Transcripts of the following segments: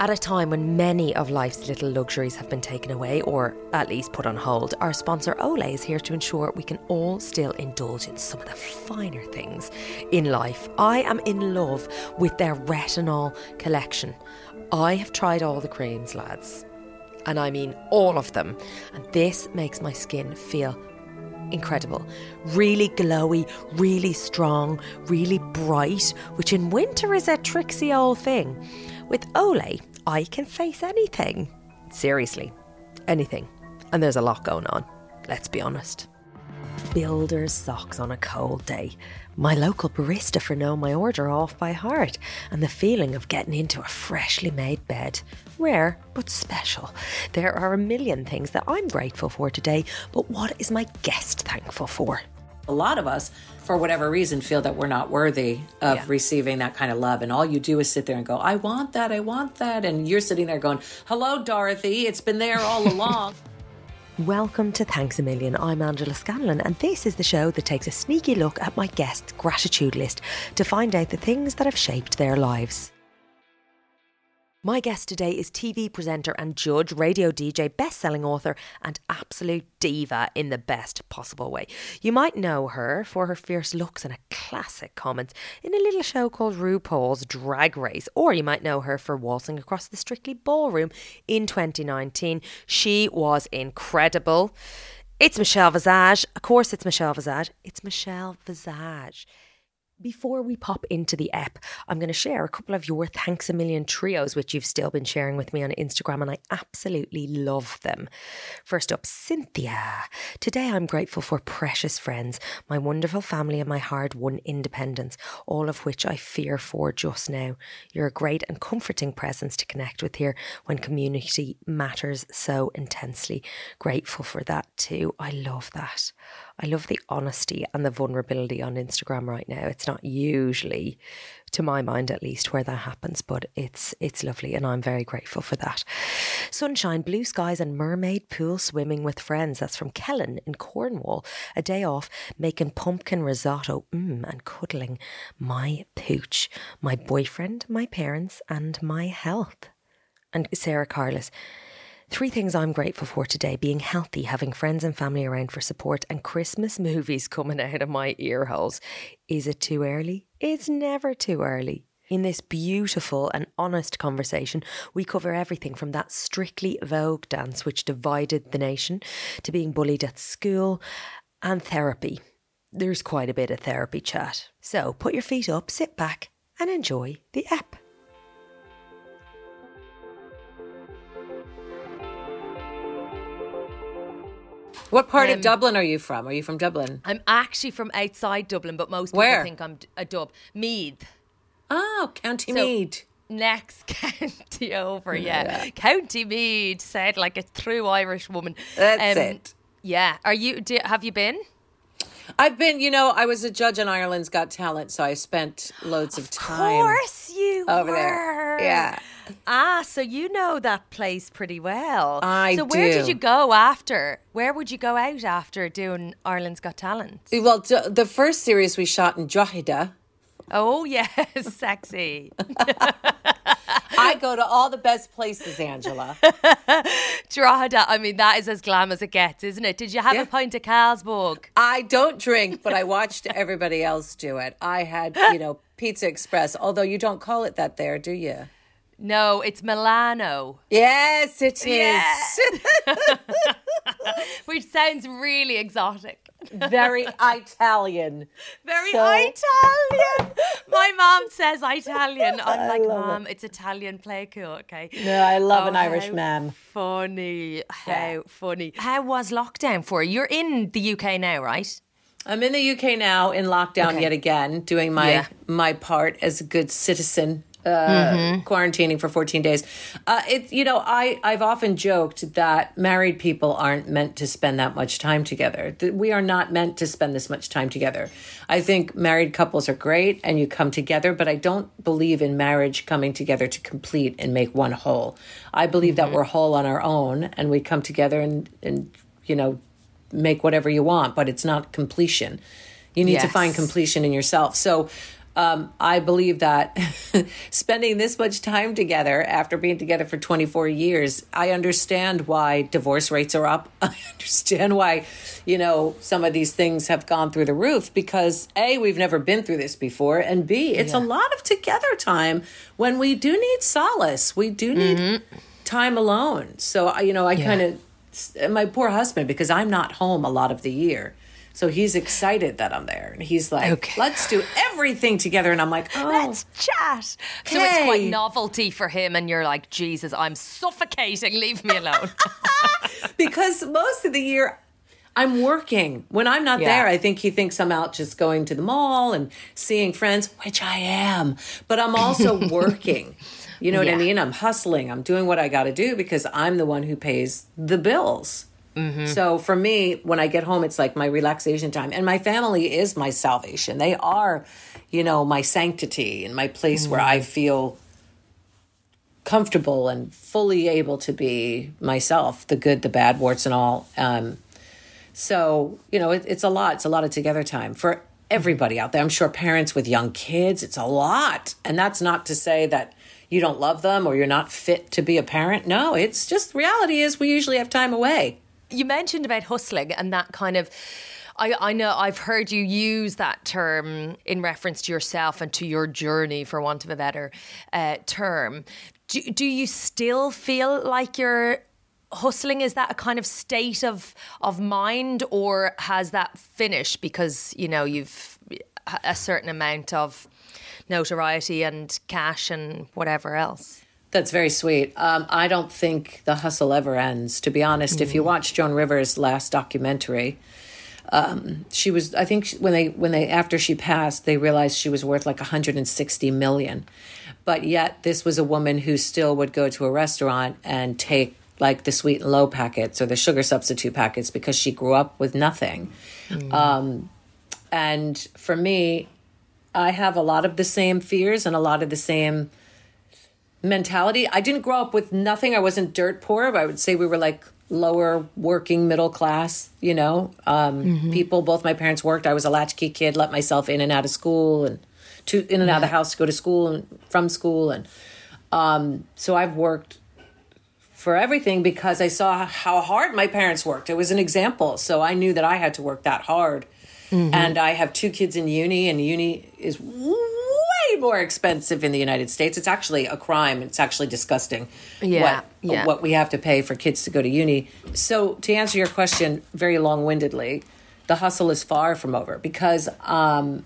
At a time when many of life's little luxuries have been taken away or at least put on hold, our sponsor Olay is here to ensure we can all still indulge in some of the finer things in life. I am in love with their retinol collection. I have tried all the creams, lads, and I mean all of them, and this makes my skin feel incredible. Really glowy, really strong, really bright, which in winter is a tricksy old thing. With Olay, I can face anything. Seriously, anything. And there's a lot going on, let's be honest. Builder's socks on a cold day. My local barista for knowing my order off by heart, and the feeling of getting into a freshly made bed. Rare, but special. There are a million things that I'm grateful for today, but what is my guest thankful for? a lot of us, for whatever reason, feel that we're not worthy of Yeah. receiving that kind of love. And all you do is sit there and go, I want that, I want that. And you're sitting there going, Hello, Dorothy, it's been there all along. Welcome to Thanks a Million. I'm Angela Scanlon, and this is the show that takes a sneaky look at my guests' gratitude list to find out the things that have shaped their lives. My guest today is TV presenter and judge, radio DJ, best selling author, and absolute diva in the best possible way. You might know her for her fierce looks and a classic comments in a little show called RuPaul's Drag Race, or you might know her for waltzing across the Strictly Ballroom in 2019. She was incredible. It's Michelle Visage. Of course, it's Michelle Visage. It's Michelle Visage. Before we pop into the app, I'm going to share a couple of your thanks a million trios, which you've still been sharing with me on Instagram, and I absolutely love them. First up, Cynthia. Today I'm grateful for precious friends, my wonderful family, and my hard won independence, all of which I fear for just now. You're a great and comforting presence to connect with here when community matters so intensely. Grateful for that too. I love that. I love the honesty and the vulnerability on Instagram right now. It's not usually, to my mind at least, where that happens, but it's it's lovely and I'm very grateful for that. Sunshine, blue skies and mermaid pool swimming with friends. That's from Kellen in Cornwall. A day off making pumpkin risotto mm, and cuddling my pooch, my boyfriend, my parents and my health. And Sarah Carlos. Three things I'm grateful for today being healthy, having friends and family around for support, and Christmas movies coming out of my ear holes. Is it too early? It's never too early. In this beautiful and honest conversation, we cover everything from that strictly Vogue dance which divided the nation to being bullied at school and therapy. There's quite a bit of therapy chat. So put your feet up, sit back, and enjoy the app. What part Um, of Dublin are you from? Are you from Dublin? I'm actually from outside Dublin, but most people Where? think I'm a dub. Meath. Oh, County So- Mead. Next county over, yeah. County Mead said like a true Irish woman. That's Um, it. Yeah. Are you? Do, have you been? I've been, you know, I was a judge on Ireland's Got Talent, so I spent loads of time Of course you over were. there. Yeah. Ah, so you know that place pretty well. I So where did you go after? Where would you go out after doing Ireland's Got Talent? Well, the first series we shot in Drogheda. Oh yes, sexy. I go to all the best places, Angela. Drogheda. I mean, that is as glam as it gets, isn't it? Did you have Yeah. a pint of Carlsberg? I don't drink, but I watched everybody else do it. I had, you know, Pizza Express, although you don't call it that there, do you? No, it's Milano, Yes, it is. Yeah. which sounds really exotic. Very Italian. Very So- Italian. My mom says Italian. I'm like, Mom, it's Italian. Play cool, okay? No, I love Oh, an Irish man. Funny. How Yeah. funny. How was lockdown for you? You're in the UK now, right? I'm in the UK now in lockdown Okay. yet again, doing my Yeah. my part as a good citizen. Uh, quarantining for 14 days. Uh, it's you know I I've often joked that married people aren't meant to spend that much time together. That we are not meant to spend this much time together. I think married couples are great and you come together, but I don't believe in marriage coming together to complete and make one whole. I believe that we're whole on our own and we come together and and you know make whatever you want, but it's not completion. You need to find completion in yourself. So um, I believe that spending this much time together after being together for 24 years, I understand why divorce rates are up. I understand why, you know, some of these things have gone through the roof because A, we've never been through this before, and B, it's yeah. a lot of together time when we do need solace. We do need mm-hmm. time alone. So, you know, I yeah. kind of, my poor husband, because I'm not home a lot of the year so he's excited that I'm there. And he's like, okay. let's do everything together. And I'm like, oh, let's chat. So hey. it's quite novelty for him. And you're like, Jesus, I'm suffocating. Leave me alone. because most of the year, I'm working. When I'm not yeah. there, I think he thinks I'm out just going to the mall and seeing friends, which I am. But I'm also working. You know what yeah. I mean? I'm hustling. I'm doing what I got to do because I'm the one who pays the bills. Mm-hmm. So for me, when I get home, it's like my relaxation time. And my family is my salvation. They are, you know, my sanctity and my place mm-hmm. where I mm-hmm. feel comfortable and fully able to be myself the good, the bad, warts and all. Um, so, you know, it, it's a lot. It's a lot of together time for everybody out there. I'm sure parents with young kids, it's a lot. And that's not to say that you don't love them or you're not fit to be a parent. No, it's just reality is we usually have time away you mentioned about hustling and that kind of. I, I know I've heard you use that term in reference to yourself and to your journey, for want of a better uh, term. Do, do you still feel like you're hustling? Is that a kind of state of of mind, or has that finished because you know you've a certain amount of notoriety and cash and whatever else? That's very sweet. Um, I don't think the hustle ever ends. To be honest, mm. if you mm. watch Joan Rivers' last documentary, um, she was. I think when they when they after she passed, they realized she was worth like 160 million. But yet, this was a woman who still would go to a restaurant and take like the sweet and low packets or the sugar substitute packets because she grew up with nothing. Mm. Um, and for me, I have a lot of the same fears and a lot of the same mentality. I didn't grow up with nothing. I wasn't dirt poor, but I would say we were like lower working middle class, you know, um, mm-hmm. people. Both my parents worked. I was a latchkey kid, let myself in and out of school and to in and yeah. out of the house to go to school and from school. And um, so I've worked for everything because I saw how hard my parents worked. It was an example. So I knew that I had to work that hard. Mm-hmm. And I have two kids in uni, and uni is way more expensive in the United States. It's actually a crime. It's actually disgusting. Yeah, what, yeah. what we have to pay for kids to go to uni. So to answer your question very long windedly, the hustle is far from over because um,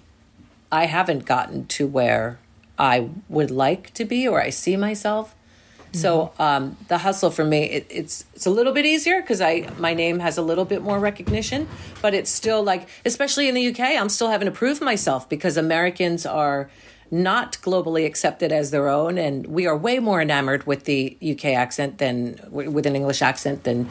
I haven't gotten to where I would like to be or I see myself. So um, the hustle for me, it, it's it's a little bit easier because I my name has a little bit more recognition, but it's still like, especially in the UK, I'm still having to prove myself because Americans are not globally accepted as their own. And we are way more enamored with the UK accent than with an English accent than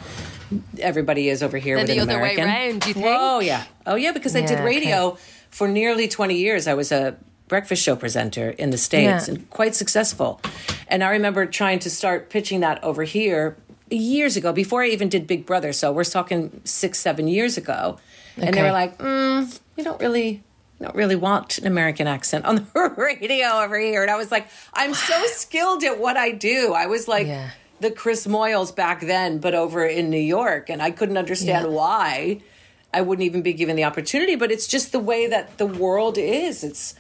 everybody is over here with an American. Other way around, do you think? Oh yeah, oh yeah, because yeah, I did radio okay. for nearly twenty years. I was a breakfast show presenter in the states yeah. and quite successful. And I remember trying to start pitching that over here years ago before I even did Big Brother. So we're talking six, seven years ago. Okay. And they were like, mm, "You don't really I don't really want an American accent on the radio over here. And I was like, I'm so skilled at what I do. I was like yeah. the Chris Moyles back then, but over in New York. And I couldn't understand yeah. why I wouldn't even be given the opportunity. But it's just the way that the world is. It's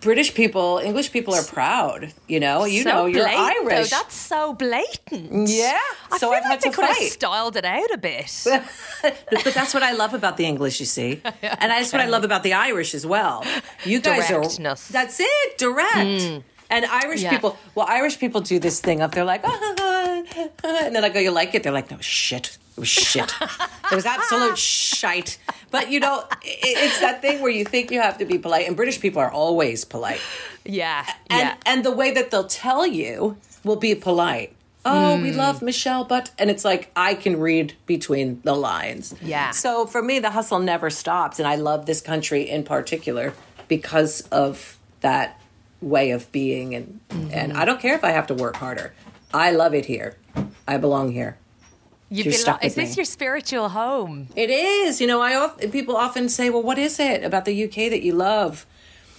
British people, English people are proud. You know, you so know, you're blatant, Irish. Though. That's so blatant. Yeah. I so I've like had to could fight. Have styled it out a bit. but that's what I love about the English, you see, and that's what I love about the Irish as well. You guys Directness. are. That's it. Direct. Mm. And Irish yeah. people, well, Irish people do this thing up. They're like, oh, and then I go, you like it? They're like, no shit. It was shit. it was absolute shite. But you know, it's that thing where you think you have to be polite, and British people are always polite. Yeah, and yeah. and the way that they'll tell you will be polite. Oh, mm. we hmm. love Michelle, but and it's like I can read between the lines. Yeah. So for me, the hustle never stops, and I love this country in particular because of that way of being, and mm-hmm. and I don't care if I have to work harder. I love it here. I belong here. You You're stuck is this me. your spiritual home? It is. You know, I people often say, "Well, what is it about the UK that you love?"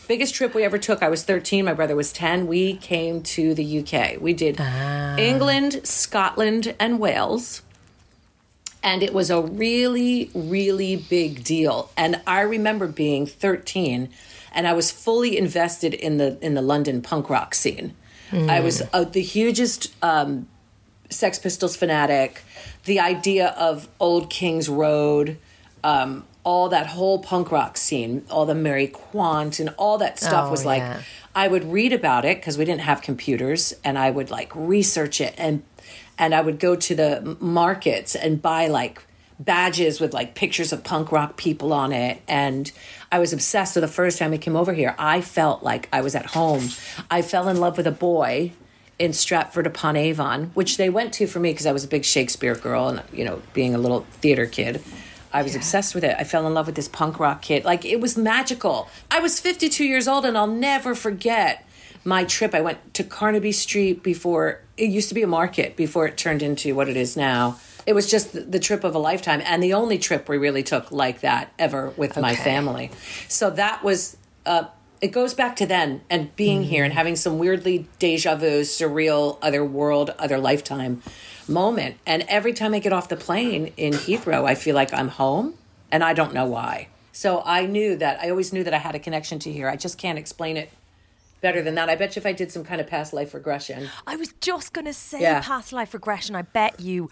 biggest trip we ever took. I was 13, my brother was 10. We came to the UK. We did England, Scotland, and Wales. And it was a really, really big deal. And I remember being 13 and I was fully invested in the in the London punk rock scene. I was uh, the hugest um, Sex Pistols fanatic. The idea of Old King's Road, um, all that whole punk rock scene, all the Mary Quant and all that stuff Oh, was like. yeah. I would read about it because we didn't have computers, and I would like research it and and I would go to the markets and buy like badges with like pictures of punk rock people on it and I was obsessed so the first time I came over here I felt like I was at home I fell in love with a boy in Stratford upon Avon which they went to for me because I was a big Shakespeare girl and you know being a little theater kid I was obsessed with it. I fell in love with this punk rock kid. Like it was magical. I was 52 years old and I'll never forget my trip. I went to Carnaby Street before it used to be a market before it turned into what it is now. It was just the- trip of a lifetime and the only trip we really took like that ever with my family. So that was uh it goes back to then and being here and having some weirdly deja vu, surreal, other world, other lifetime moment. And every time I get off the plane in Heathrow, I feel like I'm home and I don't know why. So I knew that I always knew that I had a connection to here. I just can't explain it better than that. I bet you if I did some kind of past life regression. I was just going to say Yeah. past life regression. I bet you,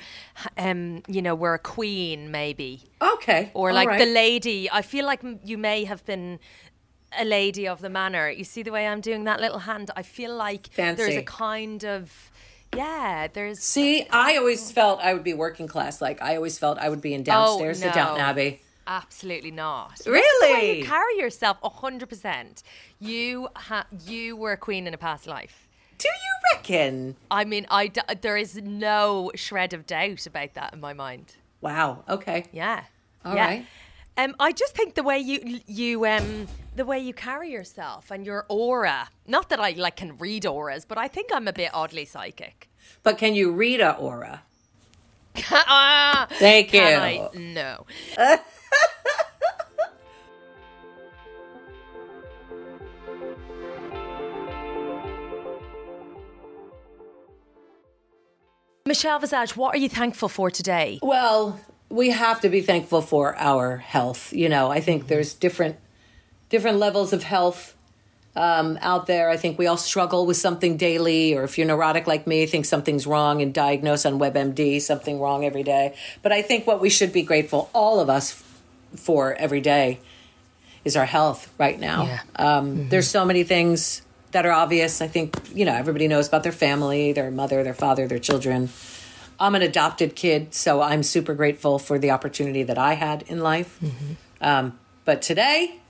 um, you know, were a queen maybe. Okay. or like right. the lady. I feel like you may have been a lady of the manor. You see the way I'm doing that little hand? I feel like there's a kind of yeah. There's See, I always felt I would be working class. Like I always felt I would be in downstairs oh, to Downton. Abbey. Absolutely not. Really? That's the way you carry yourself, hundred percent. You ha- you were a queen in a past life. Do you reckon? I mean, I d- there is no shred of doubt about that in my mind. Wow. Okay. Yeah. All yeah. right. Um, I just think the way you you um the way you carry yourself and your aura. Not that I like can read auras, but I think I'm a bit oddly psychic. But can you read a aura? ah, Thank you. I? No. Michelle Visage, what are you thankful for today? Well, we have to be thankful for our health. You know, I think there's different different levels of health um, out there. I think we all struggle with something daily, or if you're neurotic like me, think something's wrong and diagnose on WebMD something wrong every day. But I think what we should be grateful, all of us, for every day is our health right now. Yeah. Um, There's so many things that are obvious. I think, you know, everybody knows about their family, their mother, their father, their children. I'm an adopted kid, so I'm super grateful for the opportunity that I had in life. Um, but today,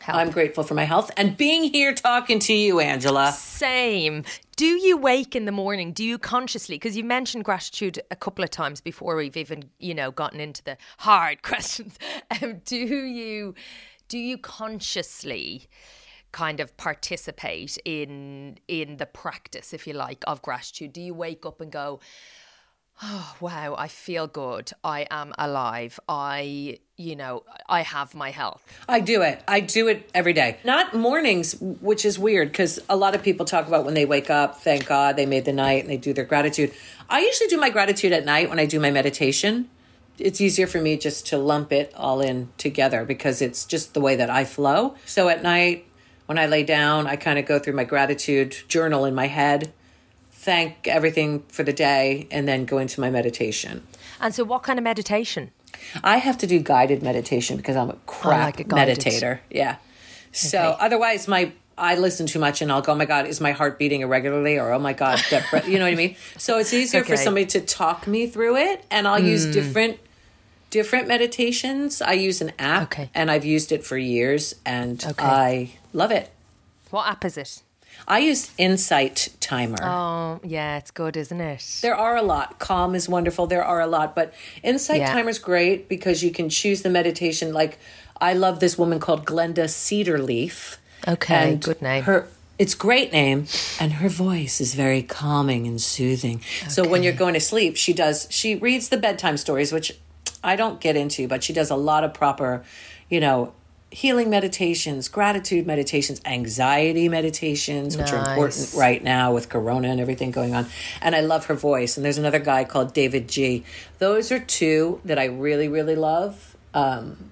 Health. I'm grateful for my health and being here talking to you, Angela. Same. Do you wake in the morning? Do you consciously? Because you mentioned gratitude a couple of times before we've even, you know, gotten into the hard questions. Um, do you, do you consciously kind of participate in in the practice, if you like, of gratitude? Do you wake up and go, "Oh wow, I feel good. I am alive. I, you know, I have my health." I do it. I do it every day. Not mornings, which is weird because a lot of people talk about when they wake up, thank God they made the night and they do their gratitude. I usually do my gratitude at night when I do my meditation. It's easier for me just to lump it all in together because it's just the way that I flow. So at night, when I lay down, I kind of go through my gratitude journal in my head, thank everything for the day, and then go into my meditation. And so, what kind of meditation? I have to do guided meditation because I'm a crap like a meditator. Yeah. So Okay. otherwise, my I listen too much and I'll go, oh my God, is my heart beating irregularly? Or oh my God, you know what I mean? So it's easier for Okay. Hmm. somebody to talk me through it, and I'll use different different meditations. I use an app, Okay. and I've used it for years, and Okay. I love it. What app is it? I use Insight Timer. Oh, yeah, it's good, isn't it? There are a lot. Calm is wonderful. There are a lot, but Insight Yeah. is great because you can choose the meditation. Like I love this woman called Glenda Cedarleaf. Okay, good name. Her it's great name, and her voice is very calming and soothing. So when you're going to sleep, she does. She reads the bedtime stories, which I don't get into, but she does a lot of proper, you know, healing meditations, gratitude meditations, anxiety meditations, which are important right now with Corona and everything going on. And I love her voice. And there's another guy called davidji. Those are two that I really, really love. Um,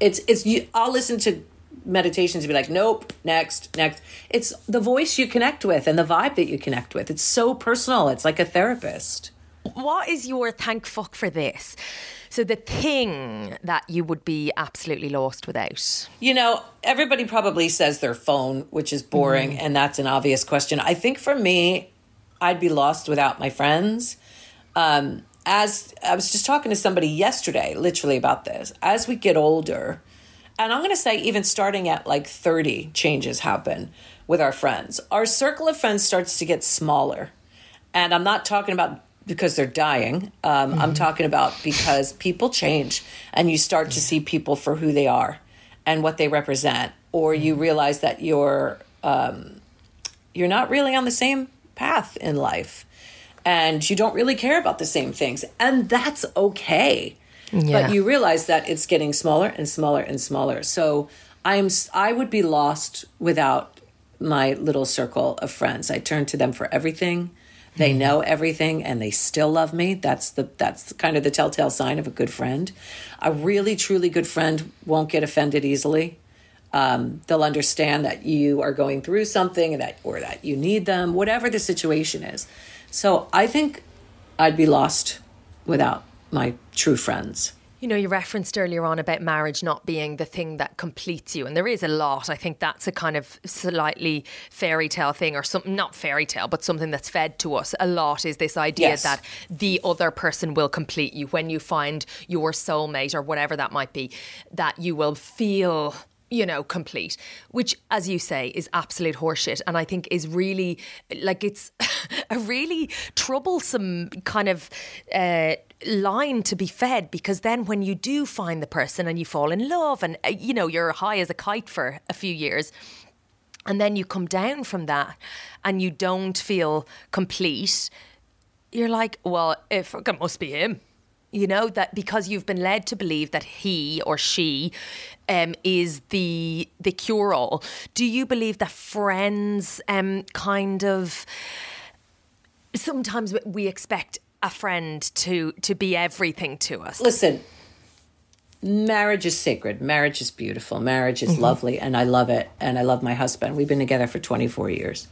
it's it's you. I'll listen to meditations and be like, nope, next, next. It's the voice you connect with and the vibe that you connect with. It's so personal. It's like a therapist. What is your thank fuck for this? So the thing that you would be absolutely lost without. You know, everybody probably says their phone, which is boring, and that's an obvious question. I think for me, I'd be lost without my friends. Um, as I was just talking to somebody yesterday, literally about this. As we get older, and I'm going to say, even starting at like 30, changes happen with our friends. Our circle of friends starts to get smaller. And I'm not talking about because they're dying. Um, I'm talking about because people change and you start to see people for who they are and what they represent, or you realize that you're um, you're not really on the same path in life, and you don't really care about the same things, and that's okay. Yeah. But you realize that it's getting smaller and smaller and smaller. So I'm I would be lost without my little circle of friends. I turn to them for everything. They know everything and they still love me. That's the that's kind of the telltale sign of a good friend. A really truly good friend won't get offended easily. Um, they'll understand that you are going through something and that or that you need them, whatever the situation is. So I think I'd be lost without my true friends. You know, you referenced earlier on about marriage not being the thing that completes you, and there is a lot. I think that's a kind of slightly fairy tale thing, or something, not fairy tale, but something that's fed to us a lot is this idea Yes. that the other person will complete you when you find your soulmate or whatever that might be, that you will feel you know, complete, which, as you say, is absolute horseshit. And I think is really like it's a really troublesome kind of uh, line to be fed because then when you do find the person and you fall in love and, uh, you know, you're high as a kite for a few years. And then you come down from that and you don't feel complete. You're like, well, it must be him you know that because you've been led to believe that he or she um, is the the cure all. Do you believe that friends um, kind of sometimes we expect a friend to to be everything to us? Listen, marriage is sacred. Marriage is beautiful. Marriage is lovely, and I love it. And I love my husband. We've been together for 24 years.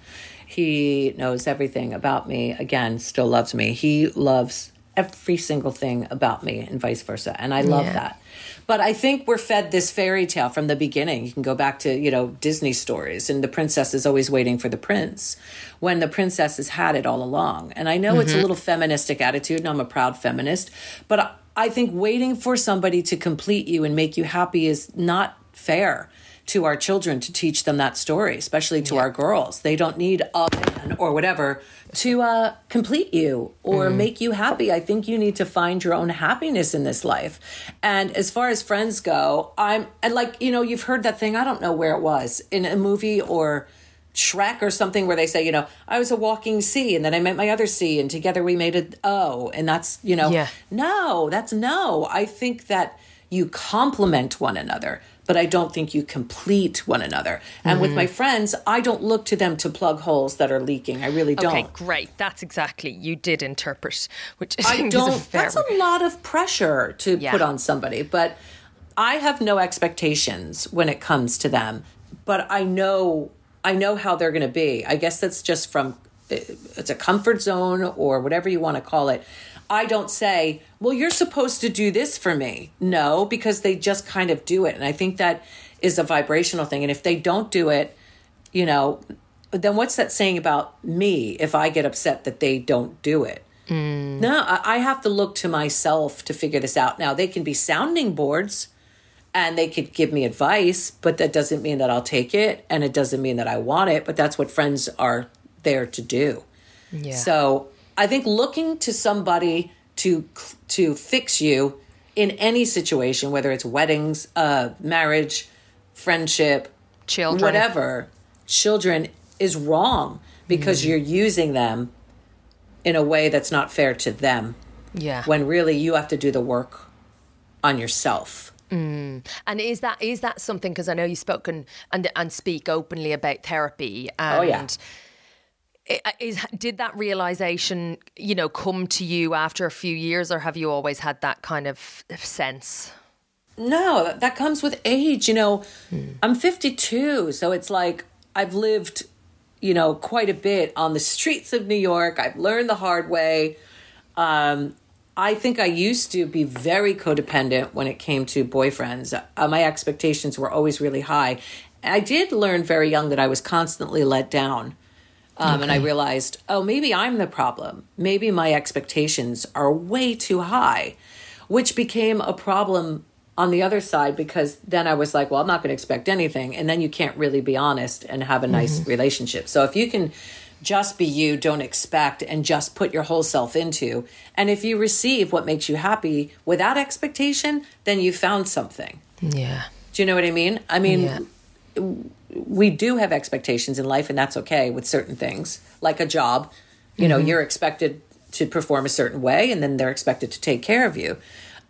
He knows everything about me. Again, still loves me. He loves every single thing about me, and vice versa. And I love Yeah. that. But I think we're fed this fairy tale from the beginning. You can go back to, you know, Disney stories and the princess is always waiting for the prince when the princess has had it all along. And I know it's a mm-hmm. little feministic attitude and I'm a proud feminist, but I think waiting for somebody to complete you and make you happy is not fair to our children to teach them that story, especially to our girls. They don't need a man or whatever to uh, complete you or make you happy. I think you need to find your own happiness in this life. And as far as friends go, I'm and like you know you've heard that thing. I don't know where it was in a movie or. Shrek or something where they say, you know, I was a walking C and then I met my other C and together we made a O. And that's, you know, Yeah. no, that's no. I think that you complement one another, but I don't think you complete one another. And with my mm-hmm. friends, I don't look to them to plug holes that are leaking. I really don't. Okay, great. That's exactly you did interpret, which I I think is a don't. fair. That's a lot of pressure to Yeah. put on somebody, but I have no expectations when it comes to them. But I know, I know how they're going to be. I guess that's just from it's a comfort zone or whatever you want to call it. I don't say, well, you're supposed to do this for me. No, because they just kind of do it. And I think that is a vibrational thing. And if they don't do it, you know, then what's that saying about me if I get upset that they don't do it? Mm. No, I I have to look to myself to figure this out. Now, they can be sounding boards and they could give me advice, but that doesn't mean that I'll take it and it doesn't mean that I want it, but that's what friends are there to do. Yeah. So, I think looking to somebody to to fix you in any situation, whether it's weddings, uh, marriage, friendship, Children. whatever, children is wrong because you're using them in a way that's not fair to them yeah. when really you have to do the work on yourself. Mm. And is that is that something? Because I know you've spoken and and speak openly about therapy. And oh yeah. Is, did that realization, you know, come to you after a few years, or have you always had that kind of sense? No, that, comes with age. You know, mm. I'm 52, so it's like I've lived, you know, quite a bit on the streets of New York. I've learned the hard way. Um, I think I used to be very codependent when it came to boyfriends. Uh, my expectations were always really high. I did learn very young that I was constantly let down. Um, okay. And I realized, oh, maybe I'm the problem. Maybe my expectations are way too high, which became a problem on the other side because then I was like, well, I'm not going to expect anything. And then you can't really be honest and have a nice mm-hmm. relationship. So if you can just be you, don't expect, and just put your whole self into. And if you receive what makes you happy without expectation, then you found something. Yeah. Do you know what I mean? I mean, yeah. We do have expectations in life, and that's okay with certain things, like a job. You mm-hmm. know, you're expected to perform a certain way, and then they're expected to take care of you.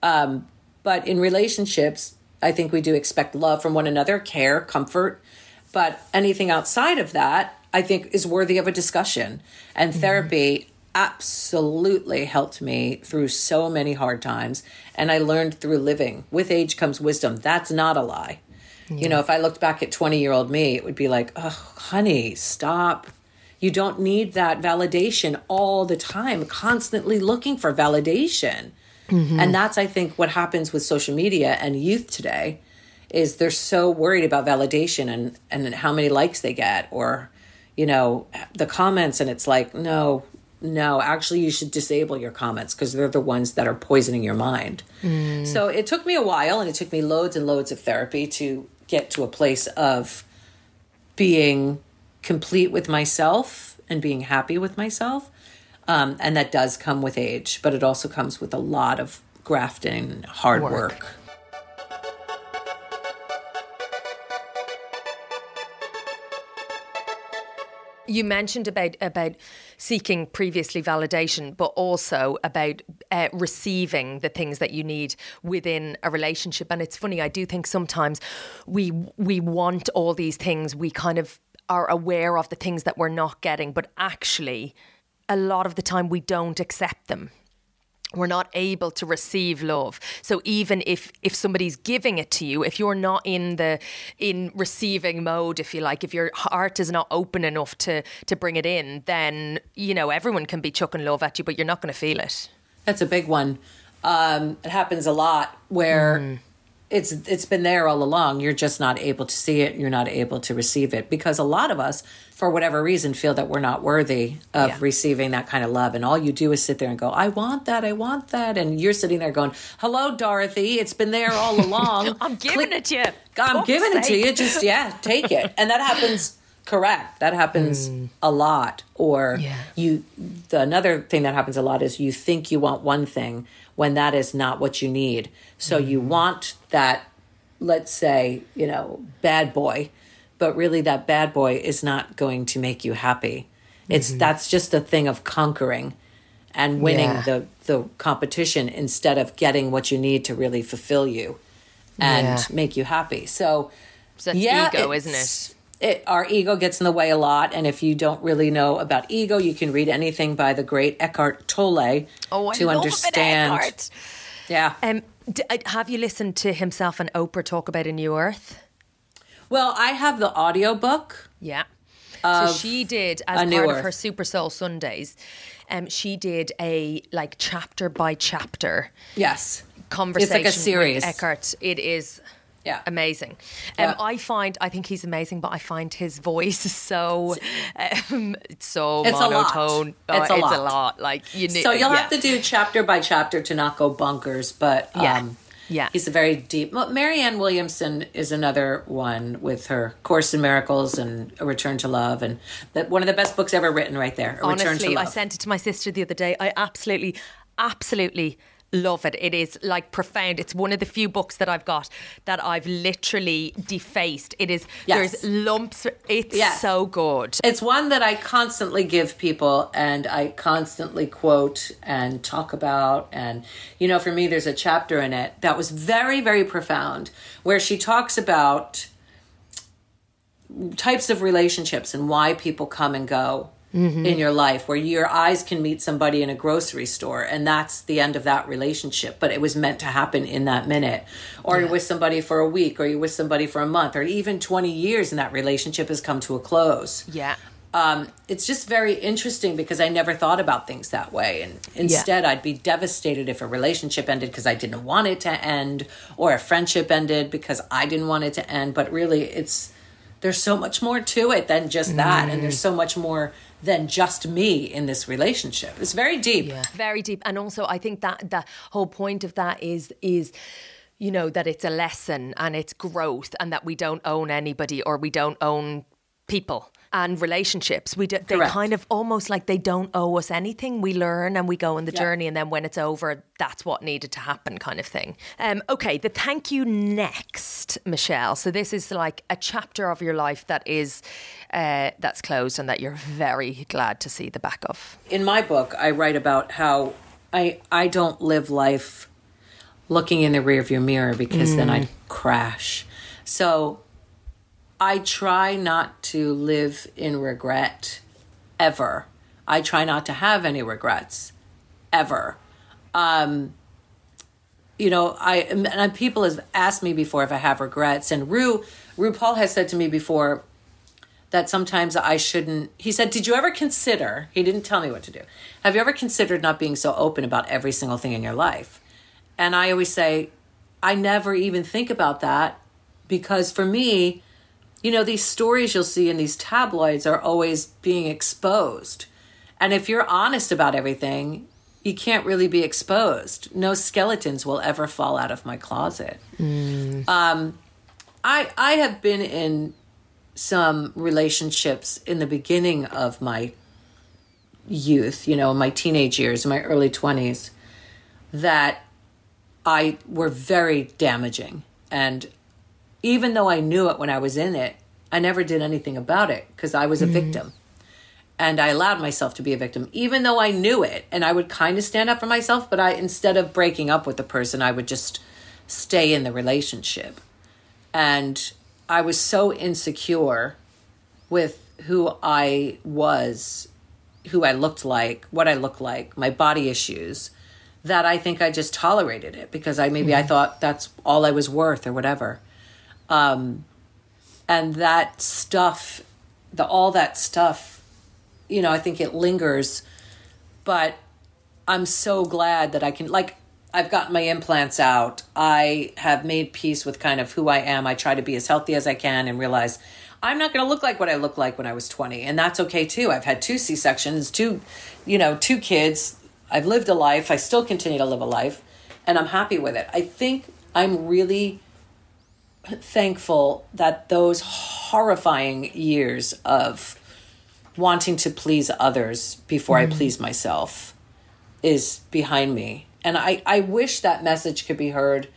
Um, but in relationships, I think we do expect love from one another, care, comfort. But anything outside of that, I think is worthy of a discussion. And mm-hmm. therapy absolutely helped me through so many hard times. And I learned through living. With age comes wisdom. That's not a lie. Yeah. You know, if I looked back at 20 year old me, it would be like, oh, honey, stop. You don't need that validation all the time, constantly looking for validation. Mm-hmm. And that's, I think, what happens with social media and youth today is they're so worried about validation and, and how many likes they get or you know, the comments, and it's like, no, no, actually, you should disable your comments because they're the ones that are poisoning your mind. Mm. So it took me a while and it took me loads and loads of therapy to get to a place of being complete with myself and being happy with myself. Um, and that does come with age, but it also comes with a lot of grafting, hard work. work. you mentioned about about seeking previously validation, but also about uh, receiving the things that you need within a relationship. And it's funny, I do think sometimes we we want all these things. We kind of are aware of the things that we're not getting, but actually, a lot of the time we don't accept them we're not able to receive love. So even if if somebody's giving it to you if you're not in the in receiving mode if you like if your heart is not open enough to to bring it in then you know everyone can be chucking love at you but you're not going to feel it. That's a big one. Um, it happens a lot where mm it's it's been there all along. You're just not able to see it. You're not able to receive it because a lot of us for whatever reason feel that we're not worthy of yeah. receiving that kind of love. And all you do is sit there and go i want that. I want that. And you're sitting there going hello dorothy. It's been there all along. I'm giving Click. it to you. I'm giving sake. it to you. Just yeah take it. And that happens correct. That happens mm. a lot. Or yeah. you the another thing that happens a lot is you think you want one thing when that is not what you need so you want that let's say you know bad boy but really that bad boy is not going to make you happy it's mm-hmm. that's just a thing of conquering and winning yeah. the the competition instead of getting what you need to really fulfill you and yeah. make you happy so, so yeah, ego isn't it it, our ego gets in the way a lot. And if you don't really know about ego, you can read anything by the great Eckhart Tolle oh, to understand. Yeah. Um, d- uh, have you listened to himself and Oprah talk about a new Earth? Well, I have the audio book. Yeah. So she did as part Earth. of her Super Soul Sundays. Um, she did a like chapter by chapter. Yes. Conversation. It's like a series. Eckhart. It is yeah. Amazing. Um, I find, I think he's amazing, but I find his voice so, um, it's so it's monotone. A lot. It's, a, it's lot. a lot. Like you need, So you'll yeah. have to do chapter by chapter to not go bunkers, but um, yeah. Yeah. He's a very deep. Marianne Williamson is another one with her Course in Miracles and A Return to Love, and that one of the best books ever written, right there. A Honestly, Return to Love. I sent it to my sister the other day. I absolutely, absolutely love it. It is like profound. It's one of the few books that I've got that I've literally defaced. It is Yes. there's lumps. It's Yes. so good. It's one that I constantly give people and I constantly quote and talk about. And, you know, for me, there's a chapter in it that was very, very profound where she talks about types of relationships and why people come and go in your life where your eyes can meet somebody in a grocery store and that's the end of that relationship but it was meant to happen in that minute. Or you're with somebody for a week or you're with somebody for a month or even 20 years and that relationship has come to a close. Yeah. um, it's just very interesting because I never thought about things that way. And instead, I'd be devastated if a relationship ended because I didn't want it to end, or a friendship ended because I didn't want it to end. But really, it's there's so much more to it than just that, and there's so much more than just me in this relationship. It's very deep. very deep. And also i think that the whole point of that is is you know that it's a lesson and it's growth and that we don't own anybody or we don't own people and relationships. We do, they Correct. kind of almost like they don't owe us anything. We learn and we go on the journey and then when it's over that's what needed to happen kind of thing. Um, okay the thank you next michelle. So this is like a chapter of your life that is uh, that's closed and that you're very glad to see the back of in my book, I write about how I I don't live life looking in the rearview mirror because then I'd crash. So I try not to live in regret ever. I try not to have any regrets ever. Um, you know, I and and people have asked me before if I have regrets, and Rue RuPaul has said to me before that sometimes I shouldn't. He said, Did you ever consider? He didn't tell me what to do. Have you ever considered not being so open about every single thing in your life? And I always say, I never even think about that because for me, you know, these stories you'll see in these tabloids are always being exposed. And if you're honest about everything, you can't really be exposed. No skeletons will ever fall out of my closet. Um, I I have been in some relationships in the beginning of my youth, you know, my teenage years, my early 20s, that I were very damaging. And even though I knew it when I was in it, I never did anything about it because I was a mm-hmm. victim. And I allowed myself to be a victim, even though I knew it. And I would kind of stand up for myself, but I, instead of breaking up with the person, I would just stay in the relationship. And I was so insecure with who I was, who I looked like, what I looked like, my body issues, that I think I just tolerated it because I maybe I thought that's all I was worth or whatever. Um, and that stuff, the all that stuff, you know, I think it lingers, but I'm so glad that I can like I've gotten my implants out. I have made peace with kind of who I am. I try to be as healthy as I can and realize I'm not going to look like what I looked like when I was 20, and that's okay too. I've had two C-sections, two, you know, two kids. I've lived a life. I still continue to live a life, and I'm happy with it. I think I'm really thankful that those horrifying years of wanting to please others before I mm-hmm. please myself is behind me. And I, I wish that message could be heard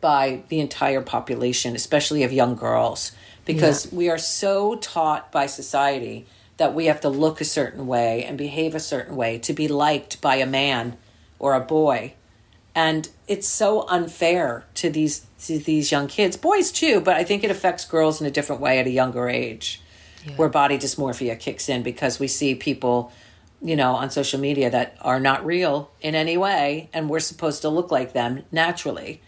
by the entire population, especially of young girls, because we are so taught by society that we have to look a certain way and behave a certain way to be liked by a man or a boy. And it's so unfair to these to these young kids, boys too, but I think it affects girls in a different way at a younger age where body dysmorphia kicks in because we see people, you know, on social media that are not real in any way and we're supposed to look like them naturally.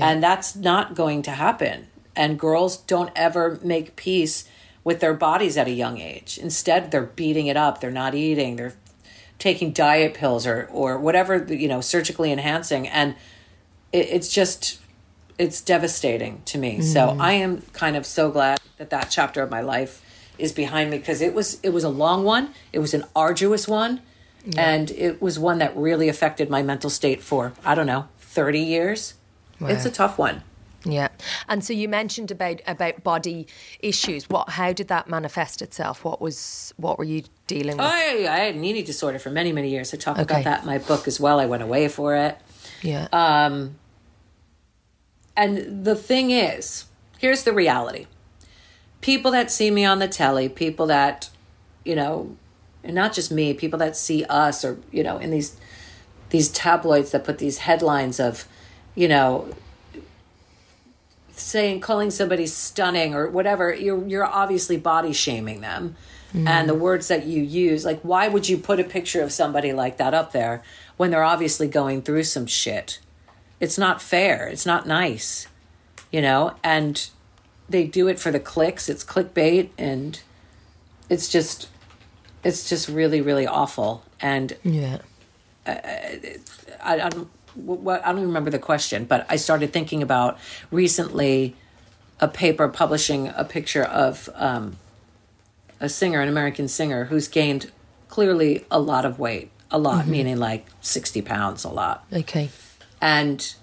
And that's not going to happen. And girls don't ever make peace with their bodies at a young age. Instead, they're beating it up, they're not eating, they're taking diet pills or or whatever, you know, surgically enhancing and it, it's just it's devastating to me. So mm-hmm. I am kind of so glad that that chapter of my life is behind me because it was it was a long one. It was an arduous one, and it was one that really affected my mental state for I don't know thirty years. It's a tough one. Yeah, and so you mentioned about about body issues. What? How did that manifest itself? What was? What were you dealing with? I I had an eating disorder for many many years. I talk Okay. about that in my book as well. I went away for it. Yeah. Um, and the thing is, here's the reality people that see me on the telly, people that, you know, and not just me, people that see us or, you know, in these these tabloids that put these headlines of, you know, saying calling somebody stunning or whatever, you're you're obviously body shaming them. Mm-hmm. And the words that you use, like why would you put a picture of somebody like that up there when they're obviously going through some shit? It's not fair. It's not nice. You know, and they do it for the clicks. It's clickbait and it's just it's just really really awful and Yeah. I, I don't what I don't remember the question, but I started thinking about recently a paper publishing a picture of um, a singer, an American singer, who's gained clearly a lot of weight, a lot, meaning like sixty pounds, a lot, Okay. and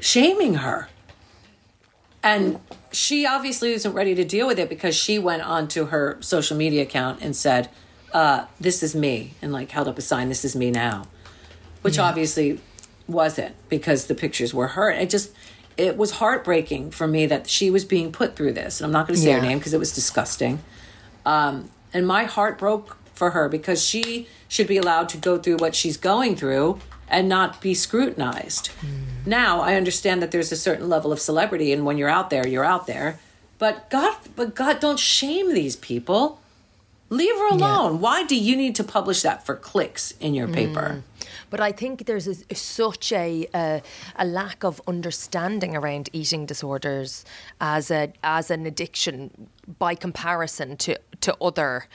shaming her. And she obviously isn't ready to deal with it because she went onto her social media account and said, uh, "This is me," and like held up a sign, "This is me now," which obviously wasn't because the pictures were her. It just it was heartbreaking for me that she was being put through this, and I'm not going to say her name because it was disgusting. Um, and my heart broke for her because she should be allowed to go through what she's going through and not be scrutinized. Now I understand that there's a certain level of celebrity, and when you're out there, you're out there. But God, but God, don't shame these people. Leave her alone. Why do you need to publish that for clicks in your paper? Mm. But I think there's a, such a, a a lack of understanding around eating disorders as a as an addiction by comparison to to other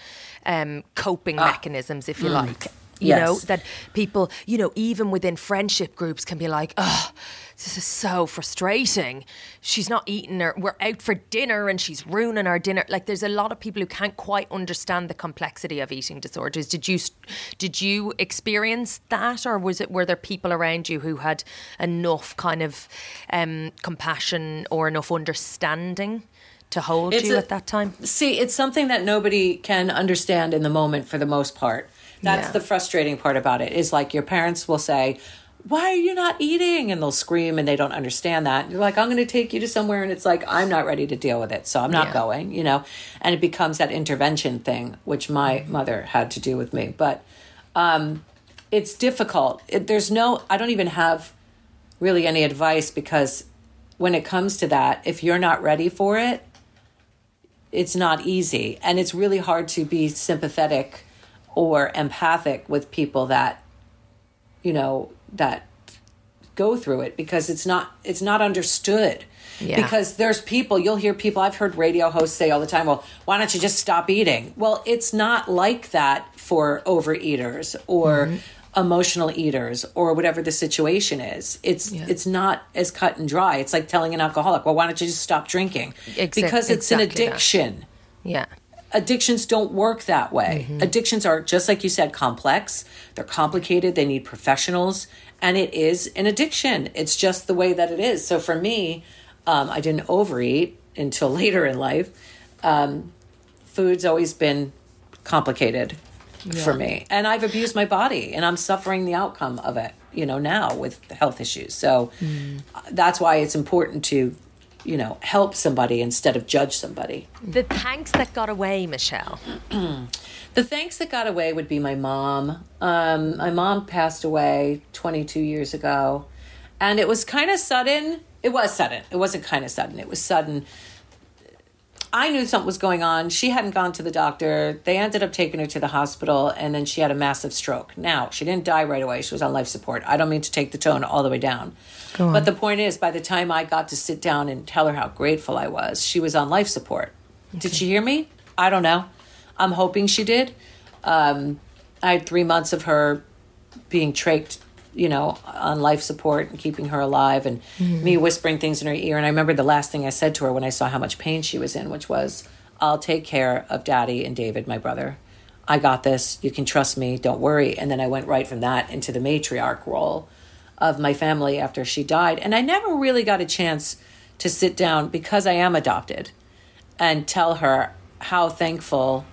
um, coping ah. mechanisms, if you mm. like. You Yes. know that people, you know, even within friendship groups, can be like, "Oh, this is so frustrating. She's not eating her. We're out for dinner, and she's ruining our dinner." Like, there's a lot of people who can't quite understand the complexity of eating disorders. Did you, did you experience that, or was it were there people around you who had enough kind of um, compassion or enough understanding to hold It's you a- at that time? See, it's something that nobody can understand in the moment for the most part. That's Yeah. the frustrating part about it. Is like your parents will say, "Why are you not eating?" and they'll scream and they don't understand that. You're like, "I'm going to take you to somewhere," and it's like, "I'm not ready to deal with it, so I'm not Yeah. going." You know, and it becomes that intervention thing, which my mother had to do with me. But um, it's difficult. It, there's no. I don't even have really any advice because when it comes to that, if you're not ready for it, it's not easy and it's really hard to be sympathetic or empathic with people that you know that go through it because it's not it's not understood. Yeah. because there's people you'll hear people I've heard radio hosts say all the time well why don't you just stop eating? Well it's not like that for overeaters or mm-hmm. emotional eaters or whatever the situation is. It's it's not as cut and dry. It's like telling an alcoholic well why don't you just stop drinking? Because it's an exactly that. addiction. Yeah. Addictions don't work that way. Addictions are just like you said, complex. They're complicated. They need professionals, and it is an addiction. It's just the way that it is. So for me, um, I didn't overeat until later in life. Um, food's always been complicated for me, and I've abused my body, and I'm suffering the outcome of it. You know now with health issues. So that's why it's important to, you know, help somebody instead of judge somebody. The thanks that got away, Michelle. The thanks that got away would be my mom. Um, my mom passed away 22 years ago, and it was kind of sudden. It was sudden. It wasn't kind of sudden. It was sudden. I knew something was going on. She hadn't gone to the doctor. They ended up taking her to the hospital, and then she had a massive stroke. Now, she didn't die right away. She was on life support. I don't mean to take the tone all the way down. But the point is, by the time I got to sit down and tell her how grateful I was, she was on life support. Did she hear me? I don't know. I'm hoping she did. Um, I had three months of her being trached, you know, on life support and keeping her alive, and me whispering things in her ear. And I remember the last thing I said to her when I saw how much pain she was in, which was, I'll take care of Daddy and David, my brother. I got this. You can trust me. Don't worry. And then I went right from that into the matriarch role of my family after she died. And I never really got a chance to sit down because I am adopted and tell her how thankful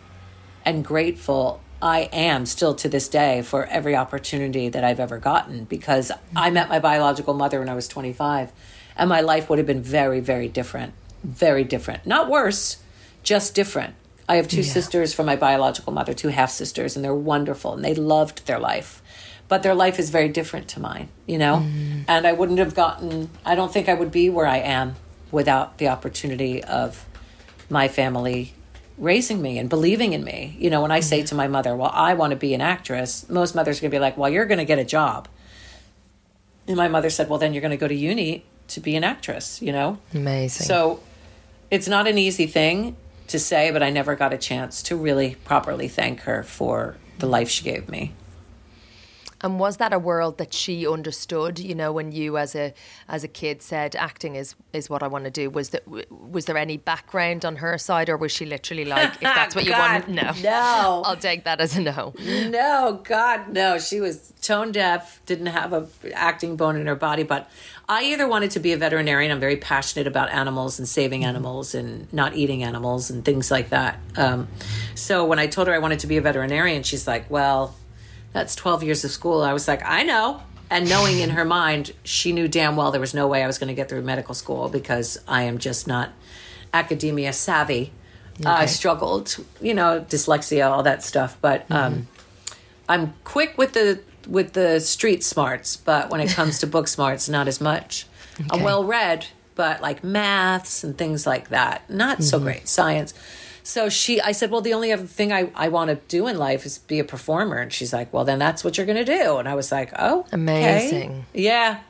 and grateful I am still to this day for every opportunity that I've ever gotten because I met my biological mother when I was 25 and my life would have been very, very different. Very different. Not worse, just different. I have two yeah. sisters from my biological mother, two half sisters, and they're wonderful and they loved their life. But their life is very different to mine, you know? Mm. And I wouldn't have gotten, I don't think I would be where I am without the opportunity of my family raising me and believing in me. You know, when I say to my mother, Well, I want to be an actress, most mothers are going to be like, Well, you're going to get a job. And my mother said, Well, then you're going to go to uni to be an actress, you know? Amazing. So it's not an easy thing to say, but I never got a chance to really properly thank her for the life she gave me. And was that a world that she understood? You know, when you as a as a kid said acting is is what I want to do. Was that was there any background on her side, or was she literally like, if that's what you want, no, no, I'll take that as a no. No, God, no. She was tone deaf, didn't have a acting bone in her body, but I either wanted to be a veterinarian. I'm very passionate about animals and saving animals and not eating animals and things like that. Um, so when I told her I wanted to be a veterinarian, she's like, "Well." That's 12 years of school. I was like, I know. And knowing in her mind, she knew damn well there was no way I was going to get through medical school because I am just not academia savvy. Okay. I struggled, you know, dyslexia, all that stuff. But mm-hmm. um, I'm quick with the with the street smarts, but when it comes to book smarts, not as much. Okay. I'm well read, but like maths and things like that, not mm-hmm. so great. Science. So she, I said, well, the only other thing I, I want to do in life is be a performer. And she's like, well, then that's what you're going to do. And I was like, oh, amazing. Okay. Yeah.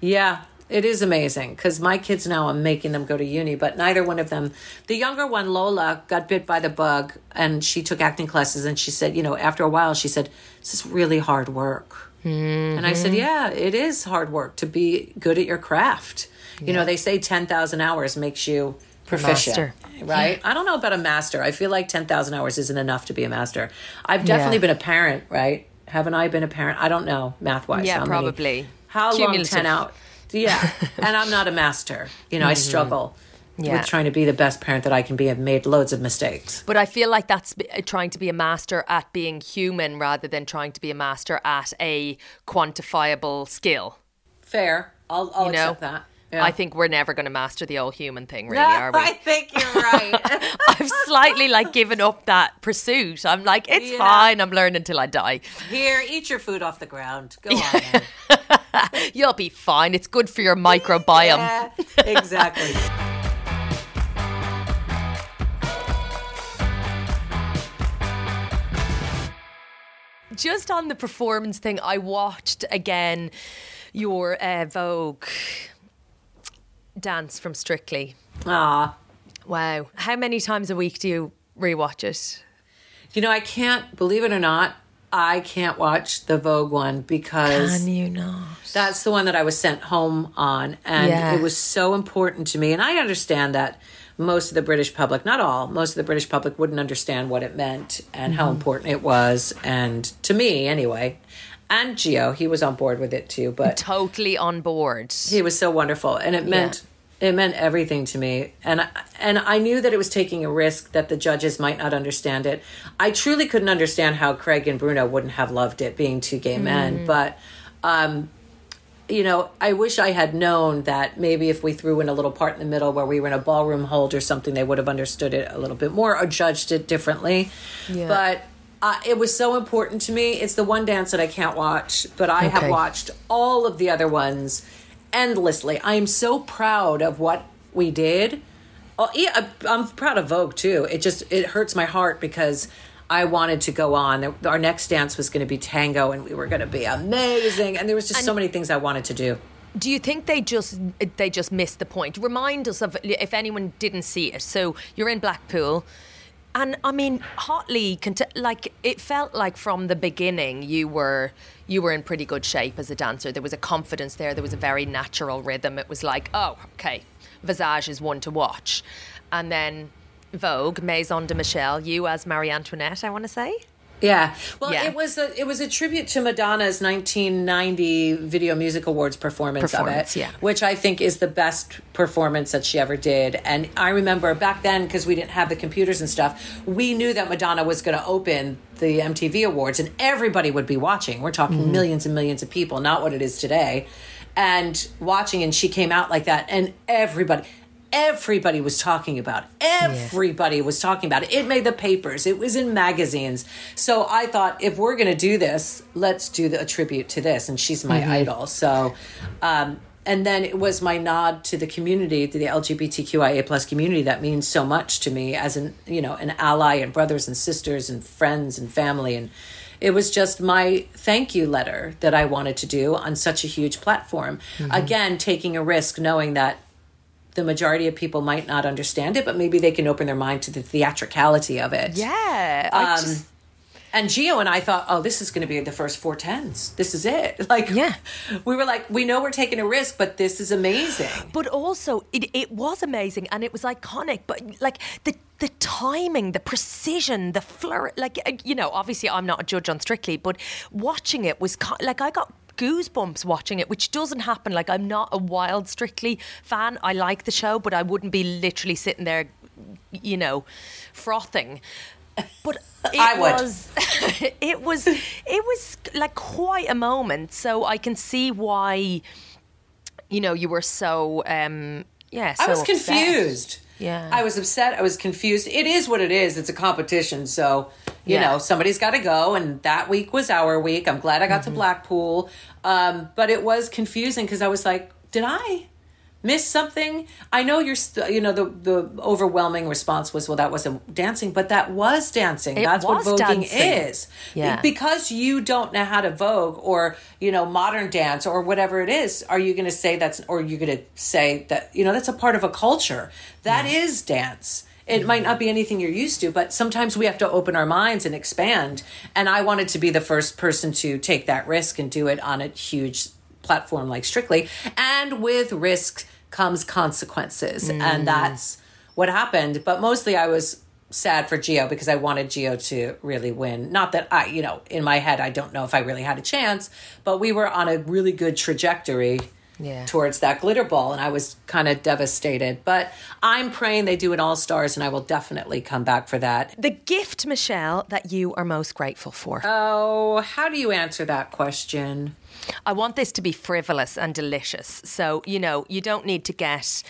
Yeah. It is amazing because my kids now, I'm making them go to uni, but neither one of them. The younger one, Lola, got bit by the bug and she took acting classes. And she said, you know, after a while, she said, this is really hard work. Mm-hmm. And I said, yeah, it is hard work to be good at your craft. Yeah. You know, they say 10,000 hours makes you proficient. Master. Right? Yeah. I don't know about a master. I feel like 10,000 hours isn't enough to be a master. I've definitely yeah. been a parent, right? Haven't I been a parent? I don't know math wise. Yeah, how probably. Many, how long 10 out? Yeah. and I'm not a master. You know, mm-hmm. I struggle. Yeah. with trying to be the best parent that I can be. I've made loads of mistakes. But I feel like that's trying to be a master at being human rather than trying to be a master at a quantifiable skill. Fair. I'll, I'll you accept that. Yeah. I think we're never going to master the old human thing, really, are we? I think you're right. I've slightly like given up that pursuit. I'm like, it's yeah. fine. I'm learning till I die. Here, eat your food off the ground. Go on. You'll be fine. It's good for your microbiome. Yeah, exactly. Just on the performance thing, I watched again your uh, Vogue dance from Strictly. Ah. Wow. How many times a week do you rewatch it? You know, I can't, believe it or not, I can't watch the Vogue one because. Can you not? That's the one that I was sent home on. And yeah. it was so important to me. And I understand that most of the British public, not all, most of the British public wouldn't understand what it meant and mm-hmm. how important it was. And to me, anyway, and Gio, he was on board with it too. But totally on board. He was so wonderful, and it meant yeah. It meant everything to me. And I, and I knew that it was taking a risk that the judges might not understand it. I truly couldn't understand how Craig and Bruno wouldn't have loved it, being two gay men. Mm. But um, you know, I wish I had known that maybe if we threw in a little part in the middle where we were in a ballroom hold or something, they would have understood it a little bit more or judged it differently. Yeah. But uh, it was so important to me. It's the one dance that I can't watch, but I okay. have watched all of the other ones endlessly. I am so proud of what we did. Oh, yeah, I'm proud of Vogue too. It just it hurts my heart because I wanted to go on. Our next dance was going to be tango, and we were going to be amazing. And there was just and so many things I wanted to do. Do you think they just they just missed the point? Remind us of if anyone didn't see it. So you're in Blackpool and I mean, hotly, like it felt like from the beginning you were you were in pretty good shape as a dancer. There was a confidence there. There was a very natural rhythm. It was like, oh, okay, Visage is one to watch, and then Vogue, Maison de Michel, you as Marie Antoinette, I want to say. Yeah. Well, Yeah. it was a it was a tribute to Madonna's 1990 Video Music Awards performance, Performance, of it, yeah. which I think is the best performance that she ever did. And I remember back then because we didn't have the computers and stuff, we knew that Madonna was going to open the MTV Awards, and everybody would be watching. We're talking Mm-hmm. millions and millions of people, not what it is today. And watching, and she came out like that, and everybody. Everybody was talking about it. Everybody was talking about it. It made the papers. It was in magazines. So I thought, if we're going to do this, let's do the, a tribute to this. And she's my idol. So, um, and then it was my nod to the community, to the LGBTQIA plus community that means so much to me as an you know an ally and brothers and sisters and friends and family and it was just my thank you letter that I wanted to do on such a huge platform. Again, taking a risk, knowing that the majority of people might not understand it, but maybe they can open their mind to the theatricality of it. Yeah, Um, just And Gio and I thought, oh, this is going to be the first four tens. This is it. Like, Yeah. we were like, we know we're taking a risk, but this is amazing. But also, it, it was amazing and it was iconic. But like the the timing, the precision, the flurry. Like uh, you know, obviously, I'm not a judge on Strictly, but watching it was like I got goosebumps watching it, which doesn't happen. Like I'm not a wild Strictly fan. I like the show, but I wouldn't be literally sitting there, you know, frothing. But it I would. was it was it was like quite a moment. So I can see why you know you were so um yeah so I was upset. confused. Yeah. I was upset. I was confused. It is what it is. It's a competition. So, you Yeah. know, somebody's got to go. And that week was our week. I'm glad I got Mm-hmm. to Blackpool. Um, but it was confusing because I was like, did I miss something? I know you're, st- you know, the, the overwhelming response was, well, that wasn't dancing, but that was dancing. It That's was what voguing dancing. is. Yeah. Because you don't know how to vogue or, you know, modern dance or whatever it is, are you going to say that's, or you're going to say that, you know, that's a part of a culture? That is dance. It might not be anything you're used to, but sometimes we have to open our minds and expand. And I wanted to be the first person to take that risk and do it on a huge platform like Strictly. And with risk comes consequences. And mm. that's what happened. But mostly I was sad for Gio because I wanted Gio to really win. Not that I, you know, in my head, I don't know if I really had a chance, but we were on a really good trajectory Yeah. towards that glitter ball. And I was kind of devastated. But I'm praying they do an All Stars and I will definitely come back for that. the gift michelle that you are most grateful for Oh, how do you answer that question? i want this to be frivolous and delicious so you know you don't need to get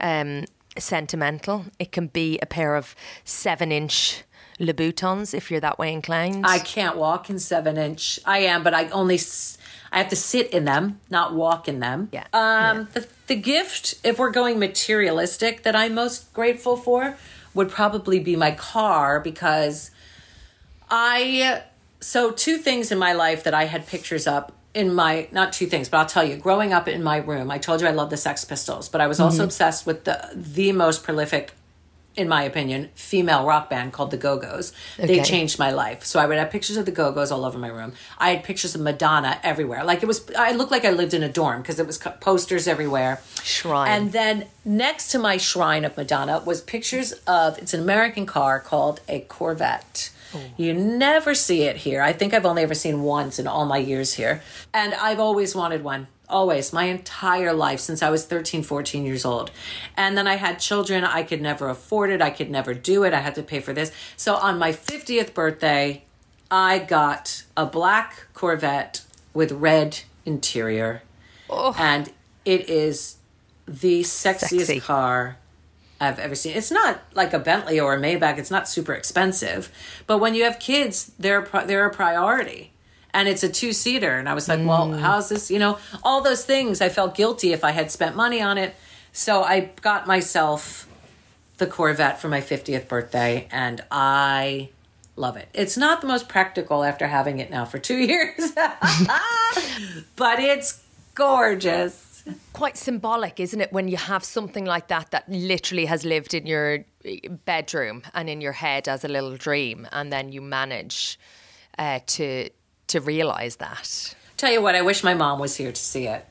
um sentimental it can be a pair of seven inch Le Louboutins if you're that way inclined I can't walk in seven inch. I am, but I only s- I have to sit in them, not walk in them. Yeah. Um, the the gift, if we're going materialistic, that I'm most grateful for would probably be my car because I so two things in my life that I had pictures up in my not two things, but I'll tell you. Growing up in my room, I told you I love the Sex Pistols, but I was also obsessed with the the most prolific in my opinion, female rock band called the Go Go's. They changed my life. So I would have pictures of the Go Go's all over my room. I had pictures of Madonna everywhere. Like it was, I looked like I lived in a dorm because it was posters everywhere. Shrine. And then next to my shrine of Madonna was pictures of, it's an American car called a Corvette. Oh. You never see it here. I think I've only ever seen once in all my years here. And I've always wanted one. Always, my entire life since I was 13, 14 years old. And then I had children. I could never afford it. I could never do it. I had to pay for this. So on my 50th birthday, I got a black Corvette with red interior. Oh. And it is the sexiest Sexy. car I've ever seen. It's not like a Bentley or a Maybach. It's not super expensive, but when you have kids, they're they're a priority, and it's a two seater. And I was like, well, how's this? You know, all those things. I felt guilty if I had spent money on it, so I got myself the Corvette for my fiftieth birthday, and I love it. It's not the most practical after having it now for two years, but it's gorgeous. quite symbolic, isn't it, when you have something like that that literally has lived in your bedroom and in your head as a little dream, and then you manage uh, to to realize that. Tell you what, I wish my mom was here to see it.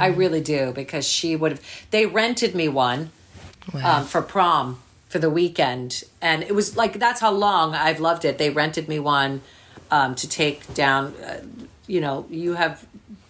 I really do because she would have. They rented me one um, for prom for the weekend, and it was like that's how long I've loved it. They rented me one. um, to take down. Uh, you know, you have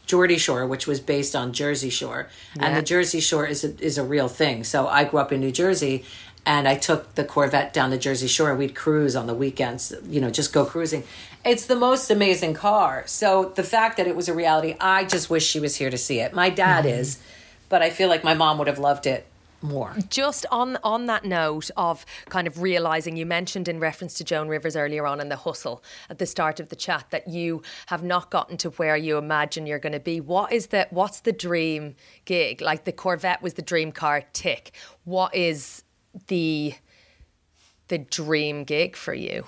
Geordie Shore, which was based on Jersey Shore, and the Jersey Shore is a, is a real thing. So I grew up in New Jersey, and I took the Corvette down the Jersey Shore. We'd cruise on the weekends, you know, just go cruising. It's the most amazing car. So the fact that it was a reality, I just wish she was here to see it. My dad mm-hmm. is, but I feel like my mom would have loved it more. Just on on that note of kind of realizing, you mentioned in reference to Joan Rivers earlier on in the hustle at the start of the chat that you have not gotten to where you imagine you're going to be. What is the what's the dream gig? Like the Corvette was the dream car. Tick. What is the the dream gig for you?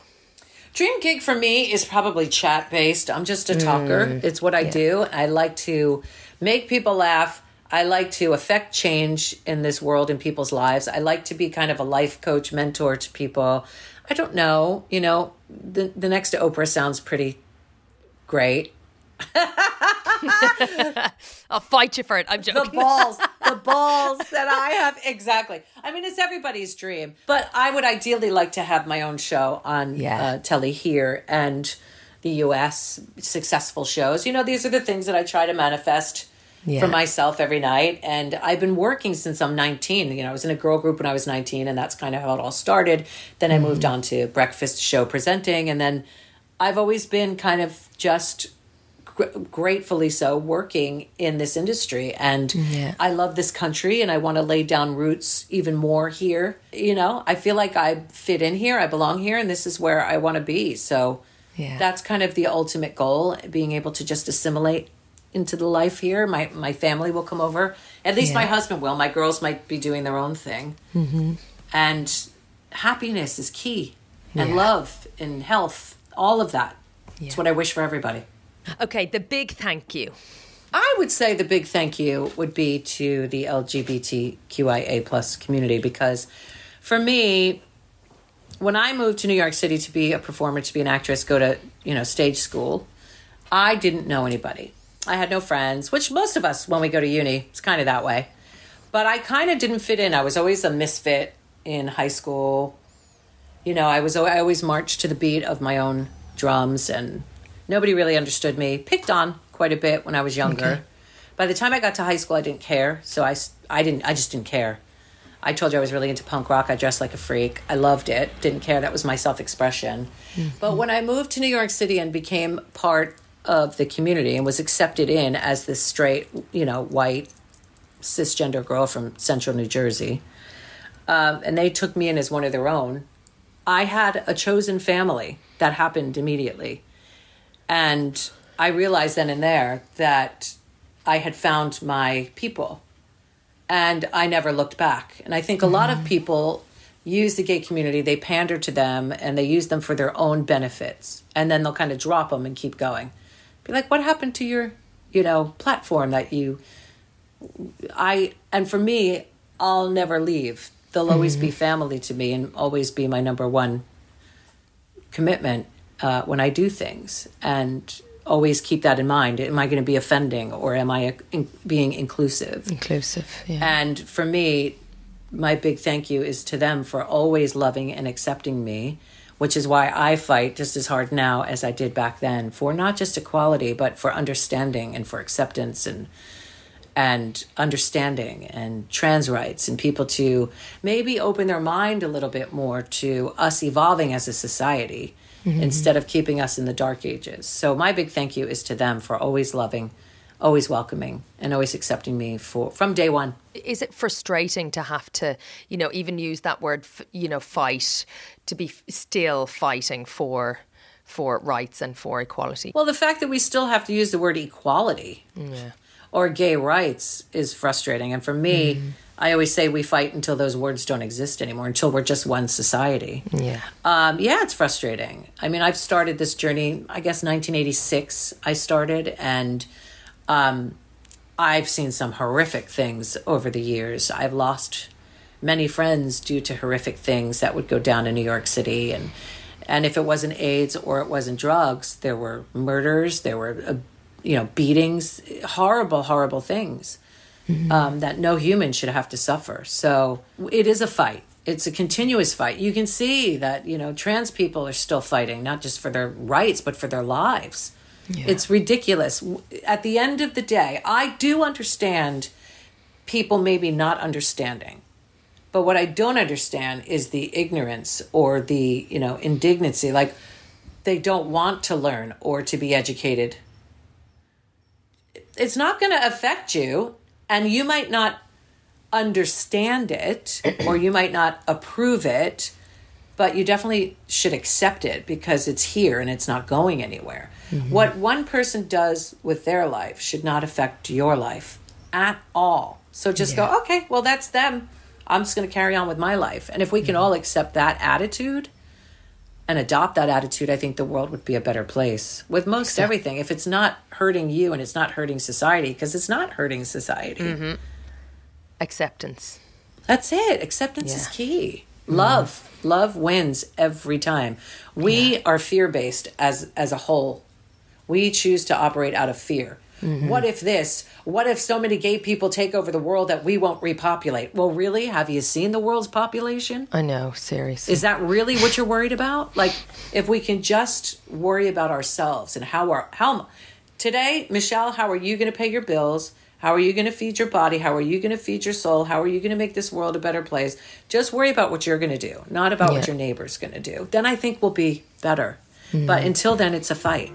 Dream gig for me is probably chat based. I'm just a talker. Mm. It's what I do. I like to make people laugh. I like to affect change in this world in people's lives. I like to be kind of a life coach, mentor to people. I don't know, you know, the the next to Oprah sounds pretty great. I'll fight you for it. I'm joking. the balls, the balls that I have. Exactly. I mean, it's everybody's dream. But I would ideally like to have my own show on Yeah. uh, telly here and the U.S. successful shows. You know, these are the things that I try to manifest Yeah. for myself every night. And I've been working since I'm 19. You know, I was in a girl group when I was 19, and that's kind of how it all started. Then I moved on to breakfast show presenting, and then I've always been kind of just gr- gratefully so working in this industry and Yeah. I love this country and I want to lay down roots even more here. You know, I feel like I fit in here, I belong here and this is where I want to be. So Yeah. that's kind of the ultimate goal, being able to just assimilate into the life here. My my family will come over. At least my husband will. My girls might be doing their own thing. Mm-hmm. And happiness is key. And love and health, all of that. Yeah. It's what I wish for everybody. Okay, the big thank you. I would say the big thank you would be to the LGBTQIA plus community because for me, when I moved to New York City to be a performer, to be an actress, go to, you know, stage school, I didn't know anybody. I had no friends, which most of us when we go to uni, it's kind of that way. But I kind of didn't fit in. I was always a misfit in high school. You know, I was I always marched to the beat of my own drums and nobody really understood me. Picked on quite a bit when I was younger. By the time I got to high school, I didn't care. So I, I didn't I just didn't care. I told you I was really into punk rock. I dressed like a freak. I loved it. Didn't care. That was my self expression. But when I moved to New York City and became part of the community and was accepted in as this straight, you know, white cisgender girl from central New Jersey, um, and they took me in as one of their own, I had a chosen family that happened immediately. And I realized then and there that I had found my people and I never looked back. And I think a lot of mm-hmm. people use the gay community, they pander to them and they use them for their own benefits. And then they'll kind of drop them and keep going. Be like, what happened to your, you know, platform that you I and for me, I'll never leave. They'll always be mm-hmm. family to me and always be my number one commitment uh, when I do things. And always keep that in mind. Am I going to be offending or am I in, being inclusive? Inclusive. Yeah. And for me, my big thank you is to them for always loving and accepting me, which is why I fight just as hard now as I did back then for not just equality, but for understanding and for acceptance and and understanding and trans rights and people to maybe open their mind a little bit more to us evolving as a society Mm-hmm. instead of keeping us in the dark ages. So my big thank you is to them for always loving, always welcoming and always accepting me for from day 1. is it frustrating to have to, you know, even use that word, you know, fight, to be still fighting for for rights and for equality? Well, the fact that we still have to use the word equality or gay rights is frustrating. And for me, mm-hmm. I always say we fight until those words don't exist anymore, until we're just one society. Yeah. Um, yeah, it's frustrating. I mean, I've started this journey, I guess 1986, I started, and um, I've seen some horrific things over the years. I've lost many friends due to horrific things that would go down in New York City. And, and if it wasn't AIDS or it wasn't drugs, there were murders, there were, uh, you know, beatings, horrible, horrible things um, that no human should have to suffer. So it is a fight. it's a continuous fight. You can see that, you know, trans people are still fighting, not just for their rights, but for their lives. Yeah. It's ridiculous. At the end of the day, I do understand people maybe not understanding. But what I don't understand is the ignorance or the, you know, indignancy. Like they don't want to learn or to be educated. It's not going to affect you, and you might not understand it or you might not approve it, but you definitely should accept it because it's here and it's not going anywhere. Mm-hmm. What one person does with their life should not affect your life at all. So just yeah. go, okay, well, that's them. I'm just going to carry on with my life. And if we can mm-hmm. all accept that attitude and adopt that attitude, I think the world would be a better place with most exactly. everything. If it's not hurting you and it's not hurting society, because it's not hurting society. Mm-hmm. Acceptance. That's it. Acceptance yeah. is key. Love. Mm-hmm. Love wins every time. We yeah. are fear based as as a whole. We choose to operate out of fear. Mm-hmm. What if this? What if so many gay people take over the world that we won't repopulate? Well, really? Have you seen the world's population? I know, seriously. Is that really what you're worried about? Like, if we can just worry about ourselves and how our how today, Michelle, how are you going to pay your bills? How are you going to feed your body? How are you going to feed your soul? How are you going to make this world a better place? Just worry about what you're going to do, not about yeah. what your neighbor's going to do. Then I think we'll be better. Mm-hmm. But until then, it's a fight.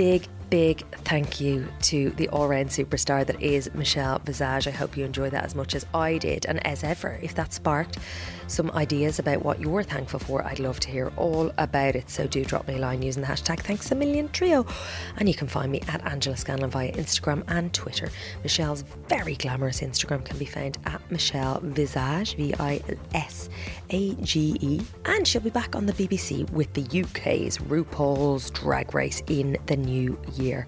Big, big thank you to the all round superstar that is Michelle Visage. I hope you enjoyed that as much as I did. And as ever, if that sparked some ideas about what you're thankful for, I'd love to hear all about it. So do drop me a line using the hashtag thanks a million trio. And you can find me at Angela Scanlon via Instagram and Twitter. Michelle's very glamorous Instagram can be found at Michelle Visage, V I S A G E. And she'll be back on the BBC with the UK's RuPaul's Drag Race in the new year.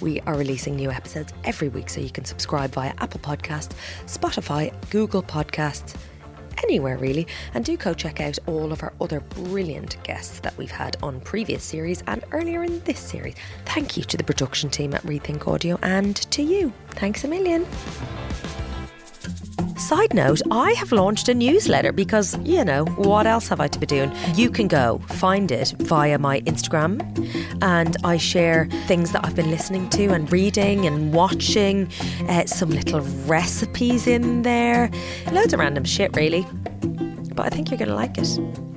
We are releasing new episodes every week, so you can subscribe via Apple Podcasts, Spotify, Google Podcasts anywhere really. And do go check out all of our other brilliant guests that we've had on previous series and earlier in this series. Thank you to the production team at Rethink Audio and to you. Thanks a million. Side note, I have launched a newsletter because, you know, what else have I to be doing? You can go find it via my Instagram and I share things that I've been listening to and reading and watching, uh, some little recipes in there, loads of random shit, really. But I think you're going to like it.